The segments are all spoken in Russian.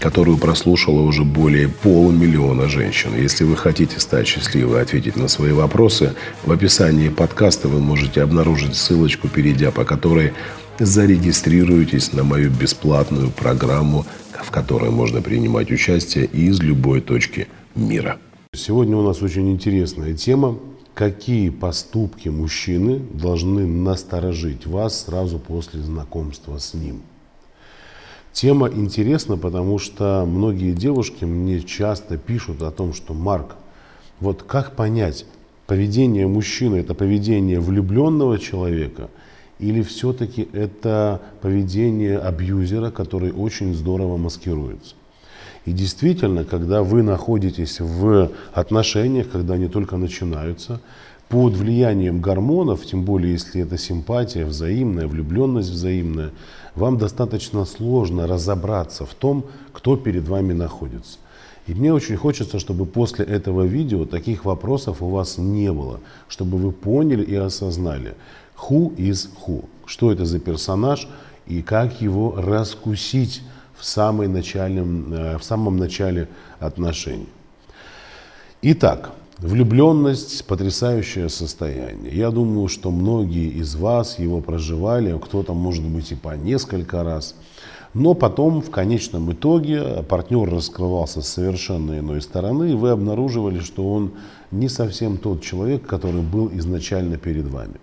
которую прослушало уже более полумиллиона женщин. Если вы хотите стать счастливой и ответить на свои вопросы, в описании подкаста вы можете обнаружить ссылочку, перейдя по которой зарегистрируйтесь на мою бесплатную программу, в которой можно принимать участие из любой точки мира. Сегодня у нас очень интересная тема. Какие поступки мужчины должны насторожить вас сразу после знакомства с ним? Тема интересна, потому что многие девушки мне часто пишут о том, что Марк, вот как понять, поведение мужчины это поведение влюбленного человека или все-таки это поведение абьюзера, который очень здорово маскируется. И действительно, когда вы находитесь в отношениях, когда они только начинаются, под влиянием гормонов, тем более если это симпатия взаимная, влюбленность взаимная, вам достаточно сложно разобраться в том, кто перед вами находится. И мне очень хочется, чтобы после этого видео таких вопросов у вас не было, чтобы вы поняли и осознали, who is who, что это за персонаж и как его раскусить в, самой начальном, э, в самом начале отношений. Итак, Влюбленность – потрясающее состояние. Я думаю, что многие из вас его проживали, кто-то, может быть, и по несколько раз. Но потом, в конечном итоге, партнер раскрывался с совершенно иной стороны, и вы обнаруживали, что он не совсем тот человек, который был изначально перед вами.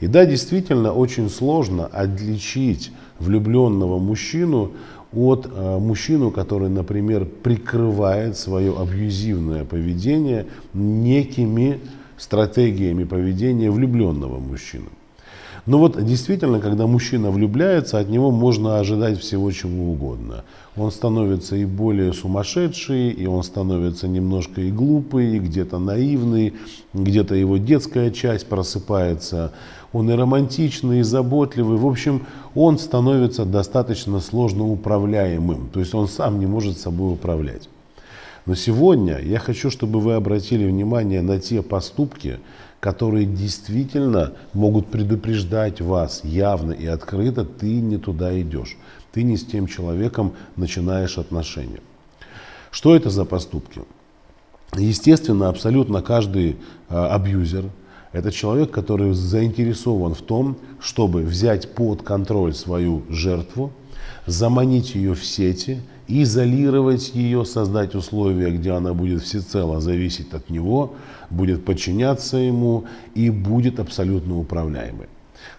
И да, действительно, очень сложно отличить влюбленного мужчину от э, мужчину, который, например, прикрывает свое абьюзивное поведение некими стратегиями поведения влюбленного мужчины. Но вот действительно, когда мужчина влюбляется, от него можно ожидать всего чего угодно. Он становится и более сумасшедший, и он становится немножко и глупый, и где-то наивный, где-то его детская часть просыпается он и романтичный, и заботливый. В общем, он становится достаточно сложно управляемым. То есть он сам не может собой управлять. Но сегодня я хочу, чтобы вы обратили внимание на те поступки, которые действительно могут предупреждать вас явно и открыто, ты не туда идешь. Ты не с тем человеком начинаешь отношения. Что это за поступки? Естественно, абсолютно каждый а, абьюзер, это человек, который заинтересован в том, чтобы взять под контроль свою жертву, заманить ее в сети, изолировать ее, создать условия, где она будет всецело зависеть от него, будет подчиняться ему и будет абсолютно управляемой.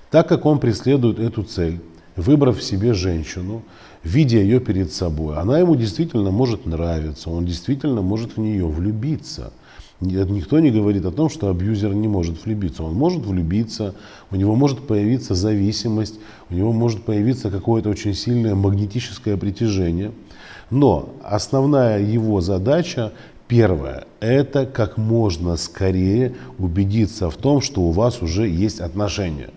Так как он преследует эту цель, выбрав себе женщину, видя ее перед собой, она ему действительно может нравиться, он действительно может в нее влюбиться – Никто не говорит о том, что абьюзер не может влюбиться. Он может влюбиться, у него может появиться зависимость, у него может появиться какое-то очень сильное магнетическое притяжение. Но основная его задача, первая, это как можно скорее убедиться в том, что у вас уже есть отношения.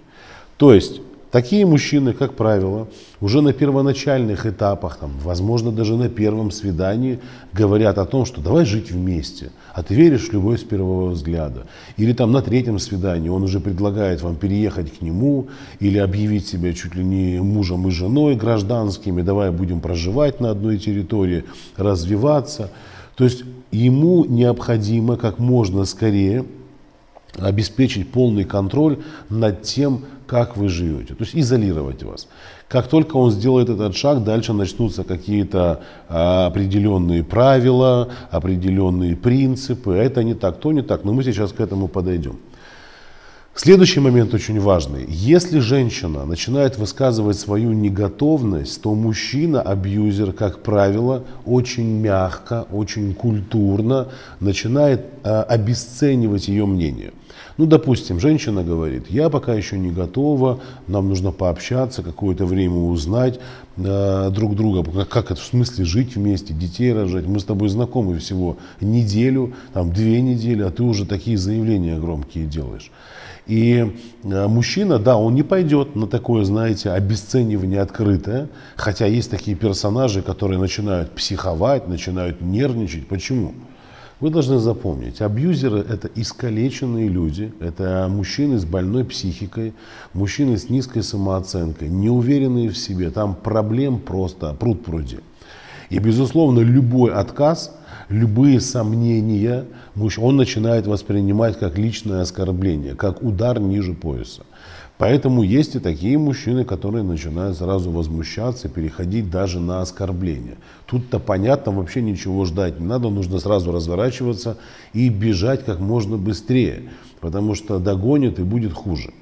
То есть Такие мужчины, как правило, уже на первоначальных этапах, там, возможно, даже на первом свидании, говорят о том, что давай жить вместе, а ты веришь в любовь с первого взгляда. Или там на третьем свидании он уже предлагает вам переехать к нему или объявить себя чуть ли не мужем и женой гражданскими, давай будем проживать на одной территории, развиваться. То есть ему необходимо как можно скорее обеспечить полный контроль над тем, как вы живете, то есть изолировать вас. Как только он сделает этот шаг, дальше начнутся какие-то а, определенные правила, определенные принципы. Это не так, то не так, но мы сейчас к этому подойдем. Следующий момент очень важный. Если женщина начинает высказывать свою неготовность, то мужчина, абьюзер, как правило, очень мягко, очень культурно начинает э, обесценивать ее мнение. Ну, допустим, женщина говорит, я пока еще не готова, нам нужно пообщаться, какое-то время узнать э, друг друга, как, как это в смысле жить вместе, детей рожать. Мы с тобой знакомы всего неделю, там две недели, а ты уже такие заявления громкие делаешь. И э, мужчина, да, он не пойдет на такое, знаете, обесценивание открытое, хотя есть такие персонажи, которые начинают психовать, начинают нервничать. Почему? Вы должны запомнить, абьюзеры – это искалеченные люди, это мужчины с больной психикой, мужчины с низкой самооценкой, неуверенные в себе, там проблем просто пруд пруди. И, безусловно, любой отказ – любые сомнения он начинает воспринимать как личное оскорбление, как удар ниже пояса. Поэтому есть и такие мужчины, которые начинают сразу возмущаться, переходить даже на оскорбление. Тут-то понятно, вообще ничего ждать не надо, нужно сразу разворачиваться и бежать как можно быстрее, потому что догонит и будет хуже.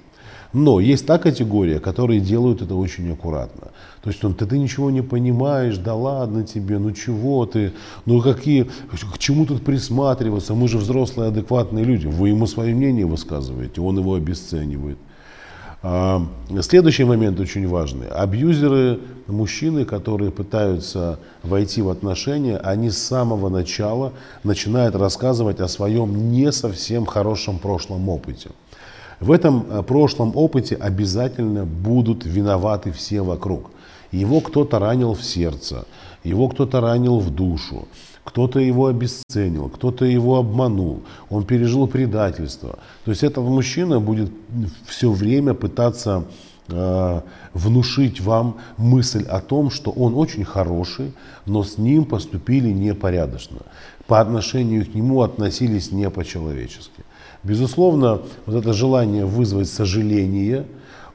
Но есть та категория, которые делают это очень аккуратно. То есть он, ты, ты ничего не понимаешь, да ладно тебе, ну чего ты, ну какие, к чему тут присматриваться, мы же взрослые, адекватные люди. Вы ему свое мнение высказываете, он его обесценивает. А, следующий момент очень важный. Абьюзеры, мужчины, которые пытаются войти в отношения, они с самого начала начинают рассказывать о своем не совсем хорошем прошлом опыте. В этом э, прошлом опыте обязательно будут виноваты все вокруг. Его кто-то ранил в сердце, его кто-то ранил в душу, кто-то его обесценил, кто-то его обманул, он пережил предательство. То есть этот мужчина будет все время пытаться э, внушить вам мысль о том, что он очень хороший, но с ним поступили непорядочно. По отношению к нему относились не по-человечески. Безусловно, вот это желание вызвать сожаление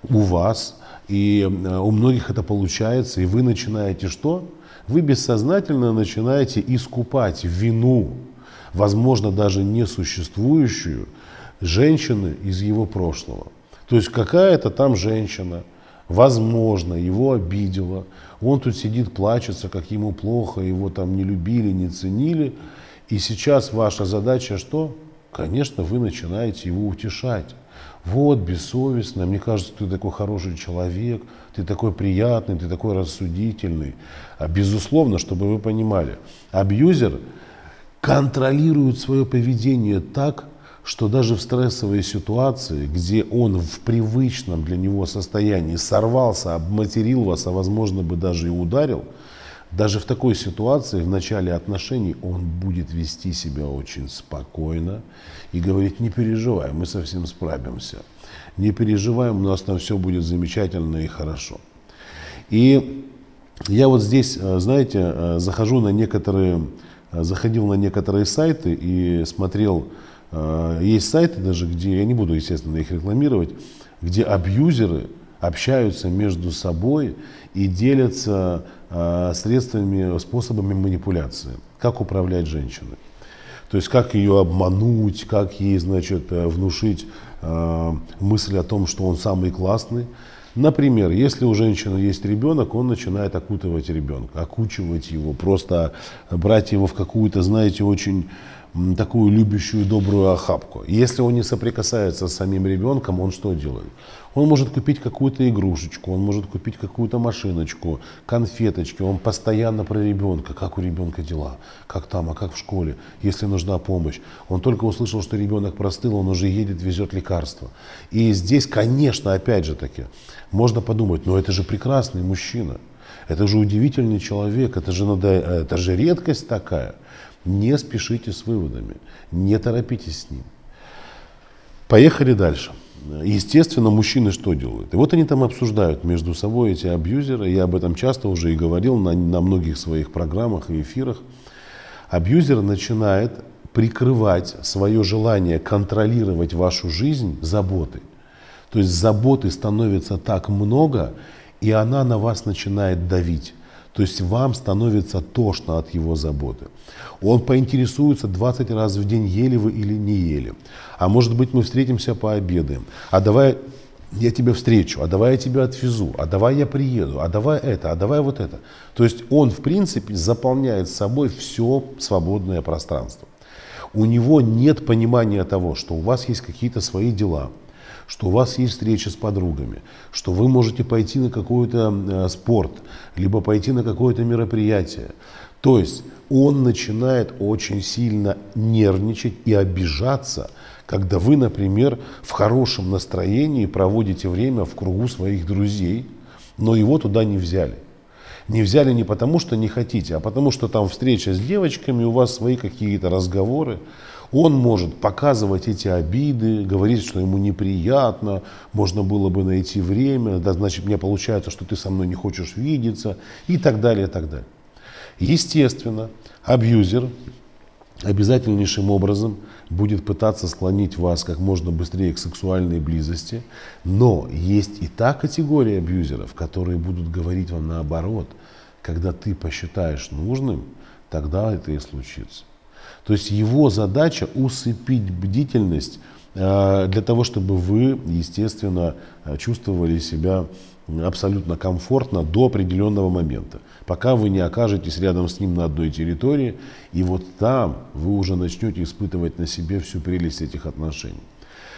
у вас, и э, у многих это получается, и вы начинаете что? Вы бессознательно начинаете искупать вину, возможно, даже несуществующую, женщины из его прошлого. То есть какая-то там женщина, возможно, его обидела, он тут сидит, плачется, как ему плохо, его там не любили, не ценили, и сейчас ваша задача что? Конечно, вы начинаете его утешать. Вот, бессовестно, мне кажется, ты такой хороший человек, ты такой приятный, ты такой рассудительный. А безусловно, чтобы вы понимали, абьюзер контролирует свое поведение так, что даже в стрессовой ситуации, где он в привычном для него состоянии сорвался, обматерил вас, а возможно бы даже и ударил, даже в такой ситуации, в начале отношений, он будет вести себя очень спокойно и говорить, не переживай, мы совсем справимся. Не переживаем, у нас там все будет замечательно и хорошо. И я вот здесь, э, знаете, э, захожу на некоторые, э, заходил на некоторые сайты и смотрел, есть сайты даже, где, я не буду, естественно, их рекламировать, где абьюзеры общаются между собой и делятся средствами, способами манипуляции. Как управлять женщиной. То есть как ее обмануть, как ей, значит, э, внушить э, мысль о том, что он самый классный. Например, если у женщины есть ребенок, он начинает окутывать ребенка, окучивать его, просто брать его в какую-то, знаете, очень такую любящую добрую охапку. Если он не соприкасается с самим ребенком, он что делает? Он может купить какую-то игрушечку, он может купить какую-то машиночку, конфеточки, он постоянно про ребенка, как у ребенка дела, как там, а как в школе, если нужна помощь. Он только услышал, что ребенок простыл, он уже едет, везет лекарства. И здесь, конечно, опять же таки, можно подумать, но это же прекрасный мужчина, это же удивительный человек, это же, надо, это же редкость такая. Не спешите с выводами, не торопитесь с ним. Поехали дальше. Естественно, мужчины что делают? И вот они там обсуждают между собой эти абьюзеры. Я об этом часто уже и говорил на, на многих своих программах и эфирах. Абьюзер начинает прикрывать свое желание контролировать вашу жизнь заботой. То есть заботы становится так много, и она на вас начинает давить. То есть вам становится тошно от его заботы. Он поинтересуется 20 раз в день, ели вы или не ели. А может быть мы встретимся пообедаем. А давай я тебя встречу, а давай я тебя отвезу, а давай я приеду, а давай это, а давай вот это. То есть он, в принципе, заполняет собой все свободное пространство. У него нет понимания того, что у вас есть какие-то свои дела, что у вас есть встреча с подругами, что вы можете пойти на какой-то э, спорт, либо пойти на какое-то мероприятие. То есть он начинает очень сильно нервничать и обижаться, когда вы, например, в хорошем настроении проводите время в кругу своих друзей, но его туда не взяли. Не взяли не потому, что не хотите, а потому, что там встреча с девочками, у вас свои какие-то разговоры. Он может показывать эти обиды, говорить, что ему неприятно, можно было бы найти время, да, значит, мне получается, что ты со мной не хочешь видеться и так далее, и так далее. Естественно, абьюзер обязательнейшим образом будет пытаться склонить вас как можно быстрее к сексуальной близости, но есть и та категория абьюзеров, которые будут говорить вам наоборот, когда ты посчитаешь нужным, тогда это и случится. То есть его задача усыпить бдительность э, для того, чтобы вы, естественно, чувствовали себя абсолютно комфортно до определенного момента, пока вы не окажетесь рядом с ним на одной территории, и вот там вы уже начнете испытывать на себе всю прелесть этих отношений.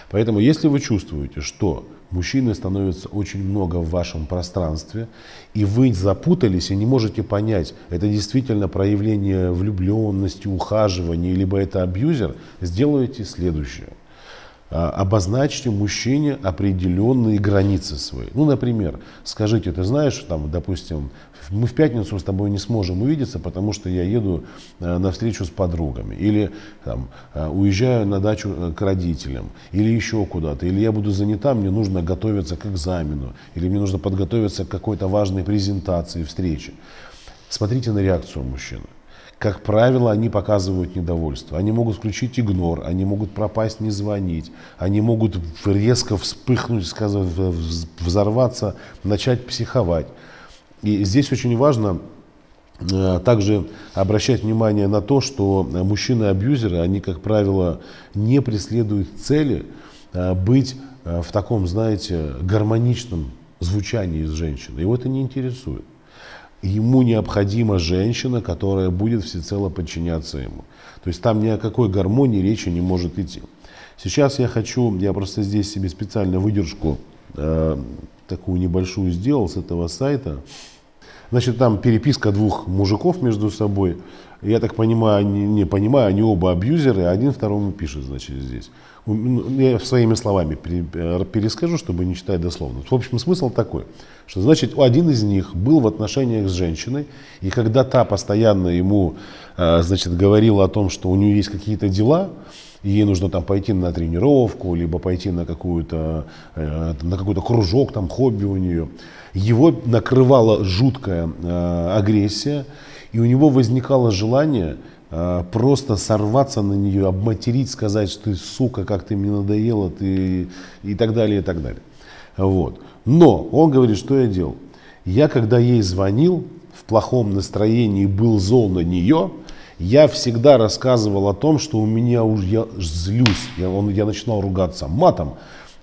Поэтому, если вы чувствуете, что мужчины становится очень много в вашем пространстве, и вы запутались и не можете понять, это действительно проявление влюбленности, ухаживания, либо это абьюзер, сделайте следующее. А, обозначьте мужчине определенные границы свои. Ну, например, скажите, ты знаешь, там, допустим, мы в пятницу с тобой не сможем увидеться, потому что я еду э, на встречу с подругами, или там, э, уезжаю на дачу э, к родителям, или еще куда-то, или я буду занята, мне нужно готовиться к экзамену, или мне нужно подготовиться к какой-то важной презентации, встрече. Смотрите на реакцию мужчины как правило, они показывают недовольство. Они могут включить игнор, они могут пропасть, не звонить, они могут резко вспыхнуть, сказать, взорваться, начать психовать. И здесь очень важно э, также обращать внимание на то, что мужчины-абьюзеры, они, как правило, не преследуют цели э, быть э, в таком, знаете, гармоничном звучании с женщиной. Его это не интересует ему необходима женщина, которая будет всецело подчиняться ему. То есть там ни о какой гармонии речи не может идти. Сейчас я хочу, я просто здесь себе специально выдержку э, такую небольшую сделал с этого сайта. Значит, там переписка двух мужиков между собой. Я так понимаю, не, не понимаю, они оба абьюзеры, а один второму пишет, значит, здесь. Ну, я своими словами перескажу, чтобы не читать дословно. В общем, смысл такой, что значит один из них был в отношениях с женщиной, и когда та постоянно ему а, значит, говорила о том, что у нее есть какие-то дела, ей нужно там пойти на тренировку, либо пойти на, какую-то, э, на какой-то кружок, там хобби у нее, его накрывала жуткая э, агрессия, и у него возникало желание Э, просто сорваться на нее, обматерить, сказать, что ты сука, как ты мне надоела, ты и так далее, и так далее. Вот. Но он говорит, что я делал. Я, когда ей звонил в плохом настроении, был зол на нее, я всегда рассказывал о том, что у меня уже я злюсь, я, он, я начинал ругаться матом,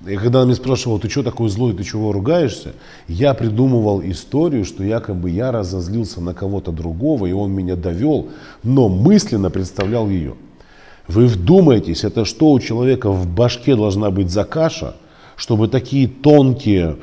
и когда она меня спрашивала, ты что такой злой, ты чего ругаешься, я придумывал историю, что якобы я разозлился на кого-то другого, и он меня довел, но мысленно представлял ее. Вы вдумайтесь, это что у человека в башке должна быть за каша, чтобы такие тонкие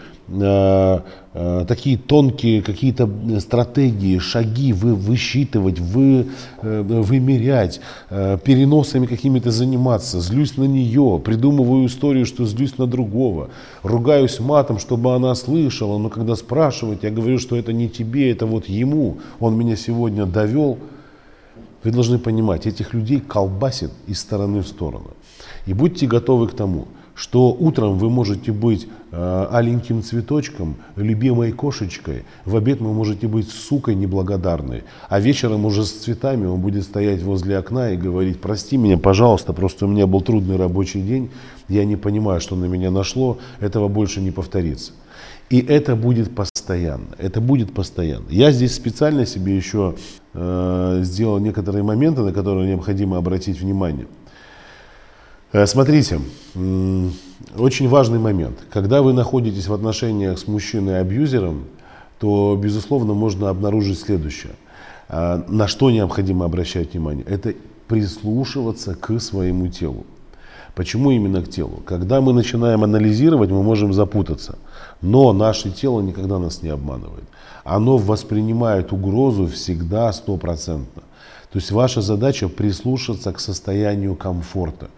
такие тонкие какие-то стратегии, шаги вы высчитывать, вы, э, вымерять, переносами какими-то заниматься, злюсь на нее, придумываю историю, что злюсь на другого, ругаюсь матом, чтобы она слышала, но когда спрашивают, я говорю, что это не тебе, это вот ему, он меня сегодня довел. Вы должны понимать, этих людей колбасит из стороны в сторону. И будьте готовы к тому, что утром вы можете быть э, аленьким цветочком, любимой кошечкой, в обед вы можете быть сукой неблагодарной, а вечером уже с цветами он будет стоять возле окна и говорить, прости меня, пожалуйста, просто у меня был трудный рабочий день, я не понимаю, что на меня нашло, этого больше не повторится. И это будет постоянно. Это будет постоянно. Я здесь специально себе еще э, сделал некоторые моменты, на которые необходимо обратить внимание. Э, смотрите, очень важный момент. Когда вы находитесь в отношениях с мужчиной-абьюзером, то, безусловно, можно обнаружить следующее. Э, на что необходимо обращать внимание? Это прислушиваться к своему телу. Почему именно к телу? Когда мы начинаем анализировать, мы можем запутаться. Но наше тело никогда нас не обманывает. Оно воспринимает угрозу всегда стопроцентно. То есть ваша задача прислушаться к состоянию комфорта.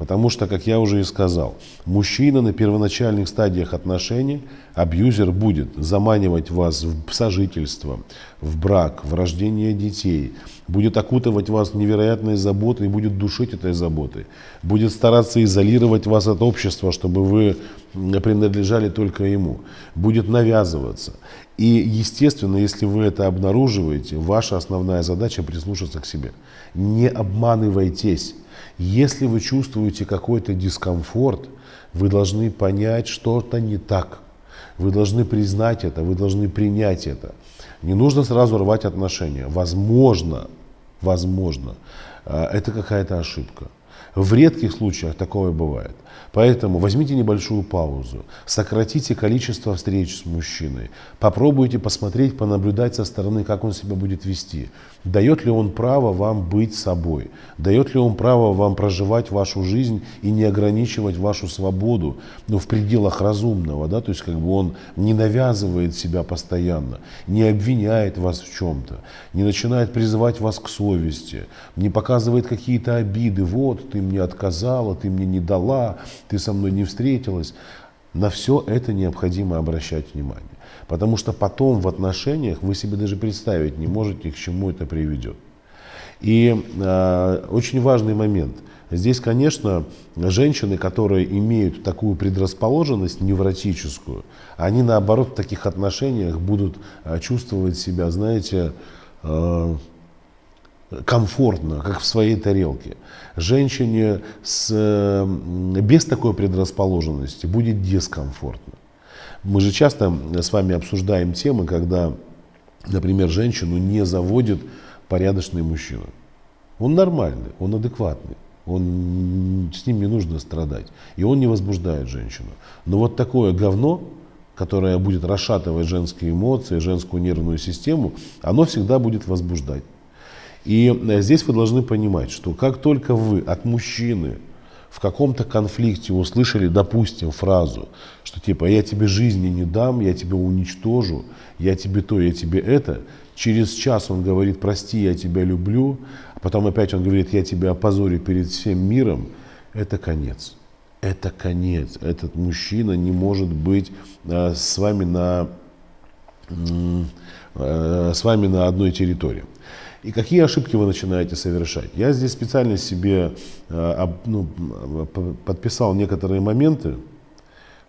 Потому что, как я уже и сказал, мужчина на первоначальных стадиях отношений, абьюзер будет заманивать вас в сожительство, в брак, в рождение детей, будет окутывать вас невероятной заботой будет душить этой заботой, будет стараться изолировать вас от общества, чтобы вы принадлежали только ему, будет навязываться. И, естественно, если вы это обнаруживаете, ваша основная задача прислушаться к себе. Не обманывайтесь. Если вы чувствуете какой-то дискомфорт, вы должны понять, что-то не так. Вы должны признать это, вы должны принять это. Не нужно сразу рвать отношения. Возможно, возможно, э, это какая-то ошибка. В редких случаях такое бывает. Поэтому возьмите небольшую паузу, сократите количество встреч с мужчиной, попробуйте посмотреть, понаблюдать со стороны, как он себя будет вести. Дает ли он право вам быть собой? Дает ли он право вам проживать вашу жизнь и не ограничивать вашу свободу, ну, в пределах разумного, да, то есть как бы он не навязывает себя постоянно, не обвиняет вас в чем-то, не начинает призывать вас к совести, не показывает какие-то обиды, вот, ты мне отказала, ты мне не дала, ты со мной не встретилась. На все это необходимо обращать внимание. Потому что потом в отношениях вы себе даже представить не можете, к чему это приведет. И э, очень важный момент. Здесь, конечно, женщины, которые имеют такую предрасположенность невротическую, они наоборот в таких отношениях будут э, чувствовать себя, знаете, э, комфортно, как в своей тарелке. Женщине с, без такой предрасположенности будет дискомфортно. Мы же часто с вами обсуждаем темы, когда, например, женщину не заводит порядочный мужчина. Он нормальный, он адекватный, он, с ним не нужно страдать. И он не возбуждает женщину. Но вот такое говно, которое будет расшатывать женские эмоции, женскую нервную систему, оно всегда будет возбуждать. И э, здесь вы должны понимать, что как только вы от мужчины в каком-то конфликте услышали, допустим, фразу, что типа «я тебе жизни не дам, я тебя уничтожу, я тебе то, я тебе это», через час он говорит «прости, я тебя люблю», а потом опять он говорит «я тебя опозорю перед всем миром», это конец. Это конец. Этот мужчина не может быть э, с вами на, э, с вами на одной территории. И какие ошибки вы начинаете совершать? Я здесь специально себе э, ну, подписал некоторые моменты,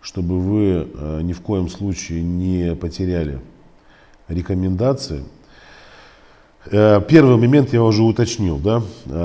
чтобы вы э, ни в коем случае не потеряли рекомендации. Э, первый момент я уже уточнил, да,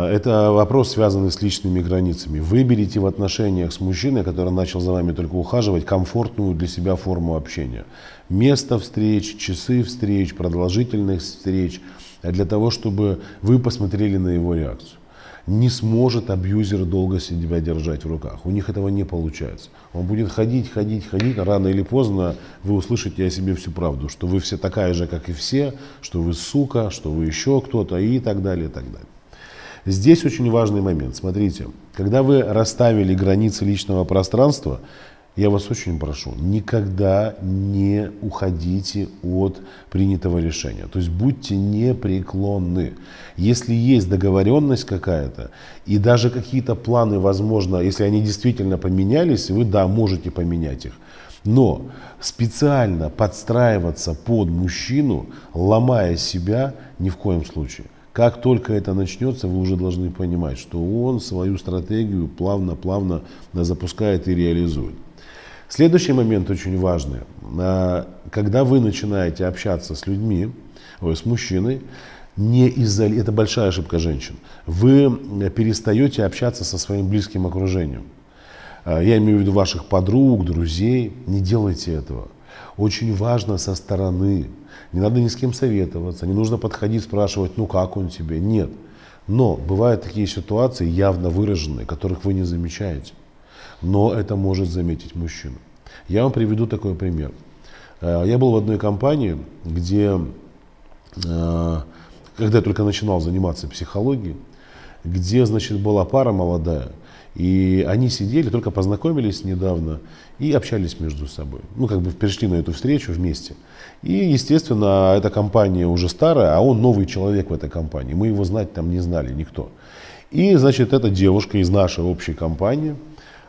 это вопрос, связанный с личными границами. Выберите в отношениях с мужчиной, который начал за вами только ухаживать, комфортную для себя форму общения. Место встреч, часы встреч, продолжительных встреч – для того, чтобы вы посмотрели на его реакцию. Не сможет абьюзер долго себя держать в руках. У них этого не получается. Он будет ходить, ходить, ходить, а рано или поздно вы услышите о себе всю правду, что вы все такая же, как и все, что вы сука, что вы еще кто-то и так далее, и так далее. Здесь очень важный момент. Смотрите, когда вы расставили границы личного пространства, я вас очень прошу, никогда не уходите от принятого решения. То есть будьте непреклонны. Если есть договоренность какая-то, и даже какие-то планы, возможно, если они действительно поменялись, вы, да, можете поменять их. Но специально подстраиваться под мужчину, ломая себя, ни в коем случае. Как только это начнется, вы уже должны понимать, что он свою стратегию плавно-плавно запускает и реализует. Следующий момент очень важный. Когда вы начинаете общаться с людьми, ой, с мужчиной, не изоли... это большая ошибка женщин. Вы перестаете общаться со своим близким окружением. А, я имею в виду ваших подруг, друзей. Не делайте этого. Очень важно со стороны. Не надо ни с кем советоваться, не нужно подходить, спрашивать, ну как он тебе. Нет. Но бывают такие ситуации, явно выраженные, которых вы не замечаете. Но это может заметить мужчина. Я вам приведу такой пример. Э, я был в одной компании, где, э, когда я только начинал заниматься психологией, где, значит, была пара молодая, и они сидели, только познакомились недавно и общались между собой. Ну, как бы пришли на эту встречу вместе. И, естественно, эта компания уже старая, а он новый человек в этой компании. Мы его знать там не знали никто. И, значит, эта девушка из нашей общей компании,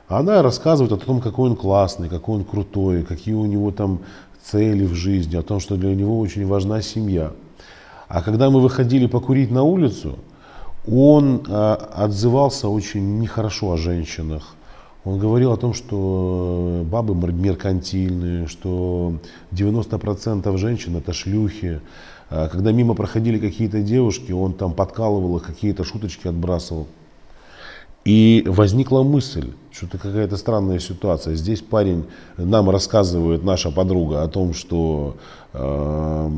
она рассказывает о том, какой он классный, какой он крутой, какие у него там цели в жизни, о том, что для него очень важна семья. А когда мы выходили покурить на улицу, он э, отзывался очень нехорошо о женщинах. Он говорил о том, что бабы меркантильные, что 90% женщин это шлюхи. А когда мимо проходили какие-то девушки, он там подкалывал их, какие-то шуточки отбрасывал. И возникла мысль, что-то какая-то странная ситуация. Здесь парень нам рассказывает наша подруга о том, что э,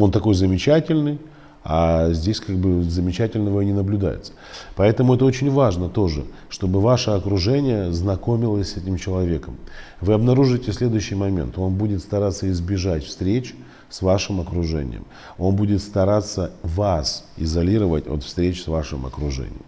он такой замечательный, а здесь как бы замечательного и не наблюдается. Поэтому это очень важно тоже, чтобы ваше окружение знакомилось с этим человеком. Вы обнаружите следующий момент. Он будет стараться избежать встреч с вашим окружением. Он будет стараться вас изолировать от встреч с вашим окружением.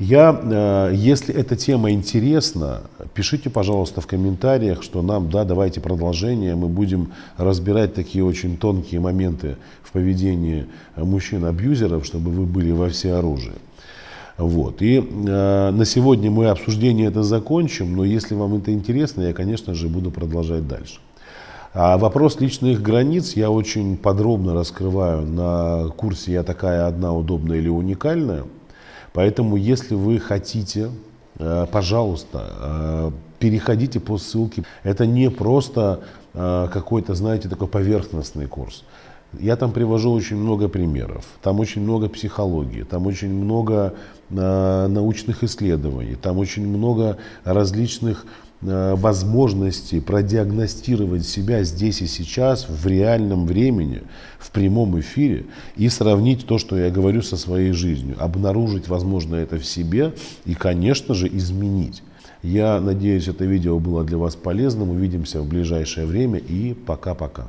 Я, э, если эта тема интересна, пишите, пожалуйста, в комментариях, что нам, да, давайте продолжение, мы будем разбирать такие очень тонкие моменты в поведении мужчин-абьюзеров, чтобы вы были во всеоружии. Вот. И э, на сегодня мы обсуждение это закончим, но если вам это интересно, я, конечно же, буду продолжать дальше. А вопрос личных границ я очень подробно раскрываю на курсе «Я такая одна, удобная или уникальная». Поэтому, если вы хотите, э, пожалуйста, э, переходите по ссылке. Это не просто э, какой-то, знаете, такой поверхностный курс. Я там привожу очень много примеров, там очень много психологии, там очень много научных исследований, там очень много различных Э, возможности продиагностировать себя здесь и сейчас, в реальном времени, в прямом эфире и сравнить то, что я говорю со своей жизнью, обнаружить, возможно, это в себе и, конечно же, изменить. Я надеюсь, это видео было для вас полезным. Увидимся в ближайшее время и пока-пока.